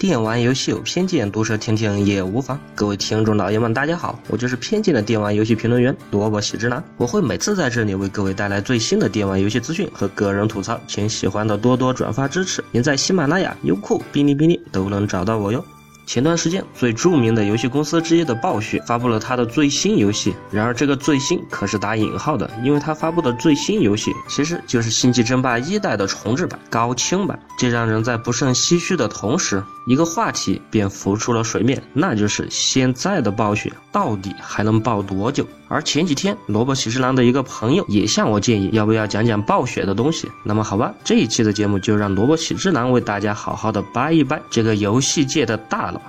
电玩游戏有偏见，毒舌听听也无妨。各位听众老爷们，大家好，我就是偏见的电玩游戏评论员萝卜喜之郎。我会每次在这里为各位带来最新的电玩游戏资讯和个人吐槽，请喜欢的多多转发支持。您在喜马拉雅、优酷、哔哩哔哩都能找到我哟。前段时间，最著名的游戏公司之一的暴雪发布了它的最新游戏。然而，这个“最新”可是打引号的，因为它发布的最新游戏其实就是《星际争霸一代》的重置版、高清版。这让人在不胜唏嘘的同时，一个话题便浮出了水面，那就是现在的暴雪到底还能暴多久？而前几天，萝卜喜之郎的一个朋友也向我建议，要不要讲讲暴雪的东西？那么好吧，这一期的节目就让萝卜喜之郎为大家好好的掰一掰这个游戏界的大佬。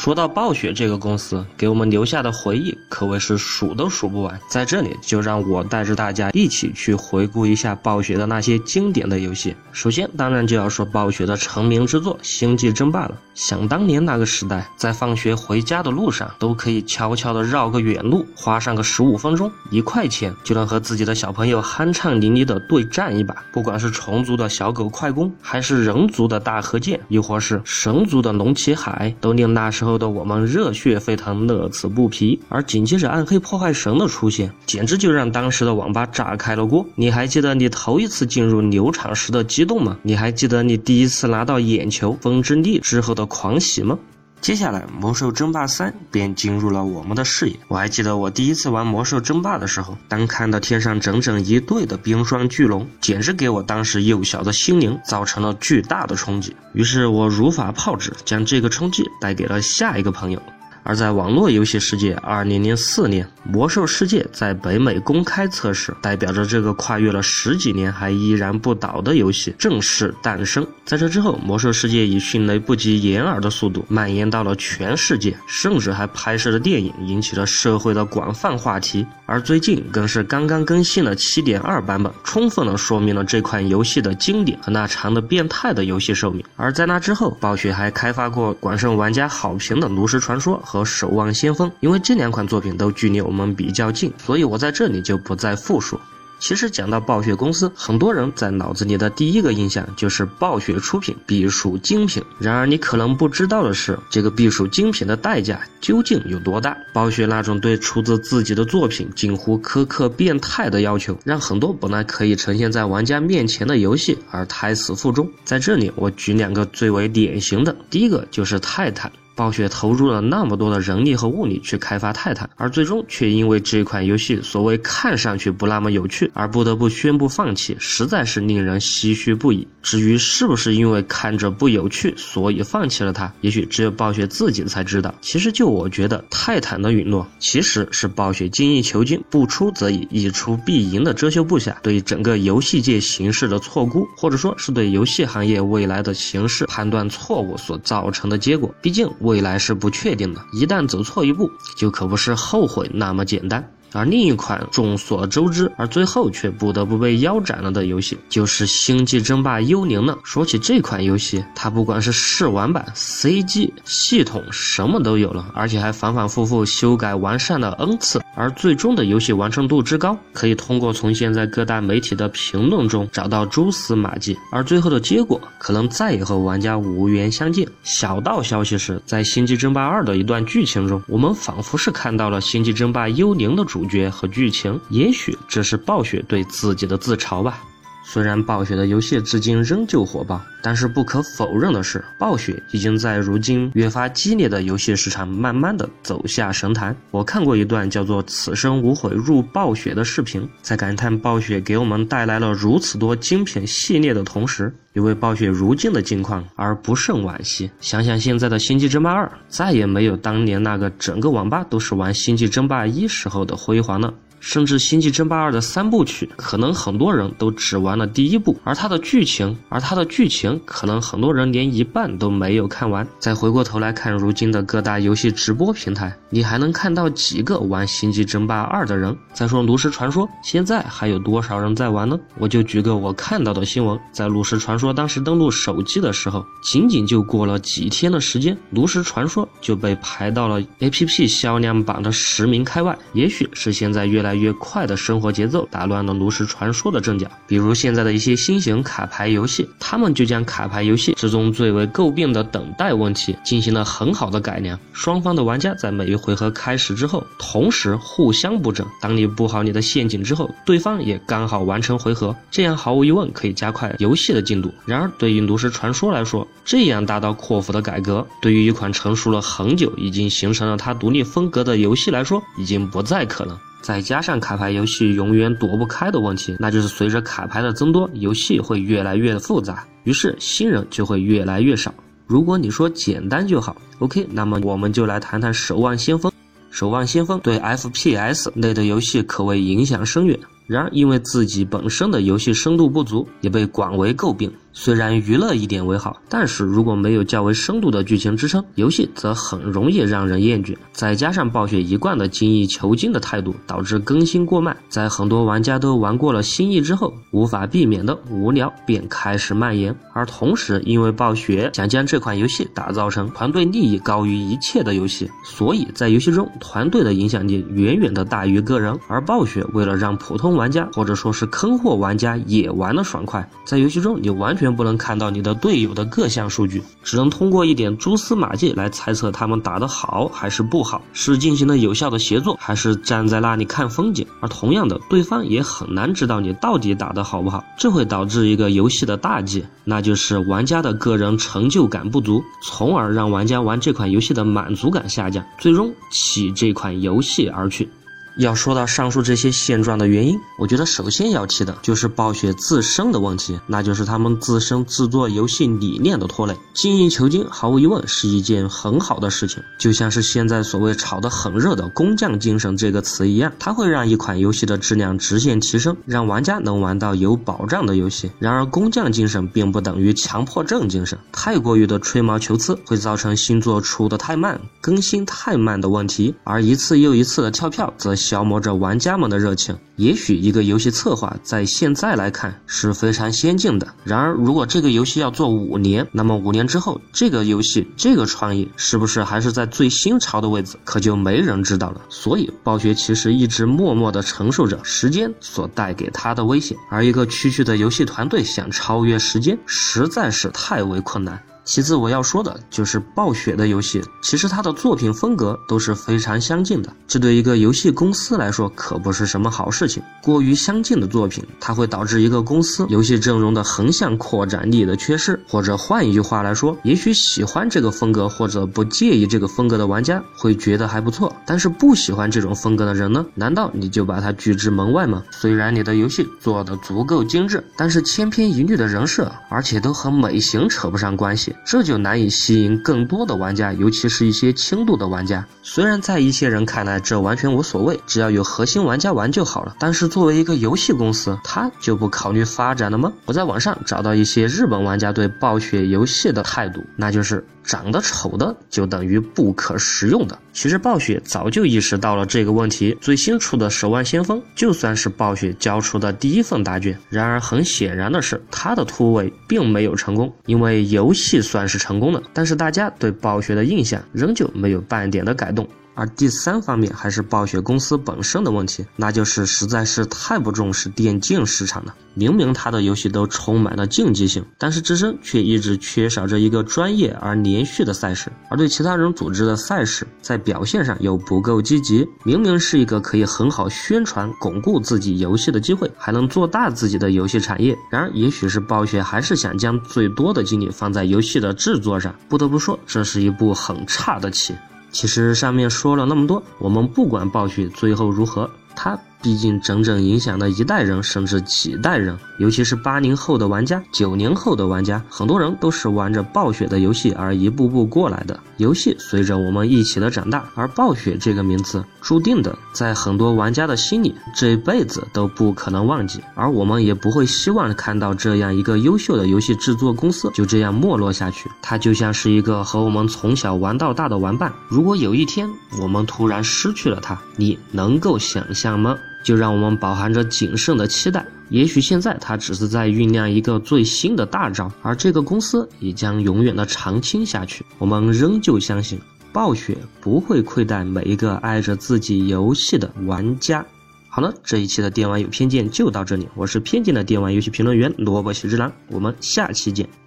说到暴雪这个公司，给我们留下的回忆可谓是数都数不完。在这里，就让我带着大家一起去回顾一下暴雪的那些经典的游戏。首先，当然就要说暴雪的成名之作《星际争霸》了。想当年那个时代，在放学回家的路上，都可以悄悄地绕个远路，花上个十五分钟，一块钱就能和自己的小朋友酣畅淋漓地对战一把。不管是虫族的小狗快攻，还是人族的大河剑，亦或是神族的龙骑海，都令那时候。逗得我们热血沸腾，乐此不疲。而紧接着暗黑破坏神的出现，简直就让当时的网吧炸开了锅。你还记得你头一次进入牛场时的激动吗？你还记得你第一次拿到眼球风之力之后的狂喜吗？接下来，魔兽争霸三便进入了我们的视野。我还记得我第一次玩魔兽争霸的时候，当看到天上整整一队的冰霜巨龙，简直给我当时幼小的心灵造成了巨大的冲击。于是我如法炮制，将这个冲击带给了下一个朋友。而在网络游戏世界，二零零四年，《魔兽世界》在北美公开测试，代表着这个跨越了十几年还依然不倒的游戏正式诞生。在这之后，《魔兽世界》以迅雷不及掩耳的速度蔓延到了全世界，甚至还拍摄了电影，引起了社会的广泛话题。而最近更是刚刚更新了七点二版本，充分的说明了这款游戏的经典和那长的变态的游戏寿命。而在那之后，暴雪还开发过广受玩家好评的《炉石传说》。和和《守望先锋》，因为这两款作品都距离我们比较近，所以我在这里就不再复述。其实讲到暴雪公司，很多人在脑子里的第一个印象就是暴雪出品必属精品。然而你可能不知道的是，这个必属精品的代价究竟有多大？暴雪那种对出自自己的作品近乎苛刻变态的要求，让很多本来可以呈现在玩家面前的游戏而胎死腹中。在这里，我举两个最为典型的，第一个就是泰坦。暴雪投入了那么多的人力和物力去开发泰坦，而最终却因为这款游戏所谓看上去不那么有趣，而不得不宣布放弃，实在是令人唏嘘不已。至于是不是因为看着不有趣，所以放弃了它，也许只有暴雪自己才知道。其实就我觉得，泰坦的陨落其实是暴雪精益求精，不出则已，一出必赢的遮羞布下，对整个游戏界形势的错估，或者说是对游戏行业未来的形势判断错误所造成的结果。毕竟。未来是不确定的，一旦走错一步，就可不是后悔那么简单。而另一款众所周知，而最后却不得不被腰斩了的游戏，就是《星际争霸：幽灵》了。说起这款游戏，它不管是试玩版、CG、系统，什么都有了，而且还反反复复修改完善了 N 次。而最终的游戏完成度之高，可以通过从现在各大媒体的评论中找到蛛丝马迹。而最后的结果，可能再也和玩家无缘相见。小道消息是，在《星际争霸二》的一段剧情中，我们仿佛是看到了《星际争霸：幽灵》的主。主角和剧情，也许这是暴雪对自己的自嘲吧。虽然暴雪的游戏至今仍旧火爆，但是不可否认的是，暴雪已经在如今越发激烈的游戏市场慢慢的走下神坛。我看过一段叫做“此生无悔入暴雪”的视频，在感叹暴雪给我们带来了如此多精品系列的同时，也为暴雪如今的境况而不胜惋惜。想想现在的《星际争霸二》，再也没有当年那个整个网吧都是玩《星际争霸一》时候的辉煌了。甚至《星际争霸二》的三部曲，可能很多人都只玩了第一部，而它的剧情，而它的剧情，可能很多人连一半都没有看完。再回过头来看如今的各大游戏直播平台，你还能看到几个玩《星际争霸二》的人？再说《炉石传说》，现在还有多少人在玩呢？我就举个我看到的新闻，在《炉石传说》当时登录手机的时候，仅仅就过了几天的时间，《炉石传说》就被排到了 APP 销量榜的十名开外。也许是现在越来来越快的生活节奏打乱了炉石传说的阵脚。比如现在的一些新型卡牌游戏，他们就将卡牌游戏之中最为诟病的等待问题进行了很好的改良。双方的玩家在每一回合开始之后，同时互相布阵。当你布好你的陷阱之后，对方也刚好完成回合，这样毫无疑问可以加快游戏的进度。然而，对于炉石传说来说，这样大刀阔斧的改革，对于一款成熟了很久、已经形成了它独立风格的游戏来说，已经不再可能。再加上卡牌游戏永远躲不开的问题，那就是随着卡牌的增多，游戏会越来越复杂，于是新人就会越来越少。如果你说简单就好，OK，那么我们就来谈谈《守望先锋》。《守望先锋》对 FPS 类的游戏可谓影响深远，然而因为自己本身的游戏深度不足，也被广为诟病。虽然娱乐一点为好，但是如果没有较为深度的剧情支撑，游戏则很容易让人厌倦。再加上暴雪一贯的精益求精的态度，导致更新过慢，在很多玩家都玩过了新意之后，无法避免的无聊便开始蔓延。而同时，因为暴雪想将这款游戏打造成团队利益高于一切的游戏，所以在游戏中团队的影响力远远的大于个人。而暴雪为了让普通玩家或者说是坑货玩家也玩的爽快，在游戏中你完。全不能看到你的队友的各项数据，只能通过一点蛛丝马迹来猜测他们打得好还是不好，是进行了有效的协作，还是站在那里看风景。而同样的，对方也很难知道你到底打得好不好，这会导致一个游戏的大忌，那就是玩家的个人成就感不足，从而让玩家玩这款游戏的满足感下降，最终弃这款游戏而去。要说到上述这些现状的原因，我觉得首先要提的就是暴雪自身的问题，那就是他们自身制作游戏理念的拖累。精益求精，毫无疑问是一件很好的事情，就像是现在所谓炒得很热的“工匠精神”这个词一样，它会让一款游戏的质量直线提升，让玩家能玩到有保障的游戏。然而，工匠精神并不等于强迫症精神，太过于的吹毛求疵会造成新作出的太慢、更新太慢的问题，而一次又一次的跳票则。消磨着玩家们的热情。也许一个游戏策划在现在来看是非常先进的，然而如果这个游戏要做五年，那么五年之后，这个游戏这个创意是不是还是在最新潮的位置，可就没人知道了。所以暴雪其实一直默默地承受着时间所带给他的危险，而一个区区的游戏团队想超越时间，实在是太为困难。其次，我要说的就是暴雪的游戏，其实它的作品风格都是非常相近的，这对一个游戏公司来说可不是什么好事情。过于相近的作品，它会导致一个公司游戏阵容的横向扩展力的缺失，或者换一句话来说，也许喜欢这个风格或者不介意这个风格的玩家会觉得还不错，但是不喜欢这种风格的人呢？难道你就把他拒之门外吗？虽然你的游戏做的足够精致，但是千篇一律的人设，而且都和美型扯不上关系。这就难以吸引更多的玩家，尤其是一些轻度的玩家。虽然在一些人看来这完全无所谓，只要有核心玩家玩就好了。但是作为一个游戏公司，他就不考虑发展了吗？我在网上找到一些日本玩家对暴雪游戏的态度，那就是。长得丑的就等于不可食用的。其实暴雪早就意识到了这个问题。最新出的《守望先锋》就算是暴雪交出的第一份答卷，然而很显然的是，它的突围并没有成功。因为游戏算是成功的，但是大家对暴雪的印象仍旧没有半点的改动。而第三方面还是暴雪公司本身的问题，那就是实在是太不重视电竞市场了。明明他的游戏都充满了竞技性，但是自身却一直缺少着一个专业而连续的赛事，而对其他人组织的赛事，在表现上又不够积极。明明是一个可以很好宣传、巩固自己游戏的机会，还能做大自己的游戏产业。然而，也许是暴雪还是想将最多的精力放在游戏的制作上。不得不说，这是一部很差的棋。其实上面说了那么多，我们不管暴雪最后如何，他。毕竟，整整影响了一代人，甚至几代人，尤其是八零后的玩家、九零后的玩家，很多人都是玩着暴雪的游戏而一步步过来的。游戏随着我们一起的长大，而暴雪这个名字，注定的在很多玩家的心里，这辈子都不可能忘记。而我们也不会希望看到这样一个优秀的游戏制作公司就这样没落下去。它就像是一个和我们从小玩到大的玩伴，如果有一天我们突然失去了它，你能够想象吗？就让我们饱含着谨慎的期待。也许现在他只是在酝酿一个最新的大招，而这个公司也将永远的长青下去。我们仍旧相信，暴雪不会亏待每一个爱着自己游戏的玩家。好了，这一期的电玩有偏见就到这里，我是偏见的电玩游戏评论员萝卜喜之郎，我们下期见。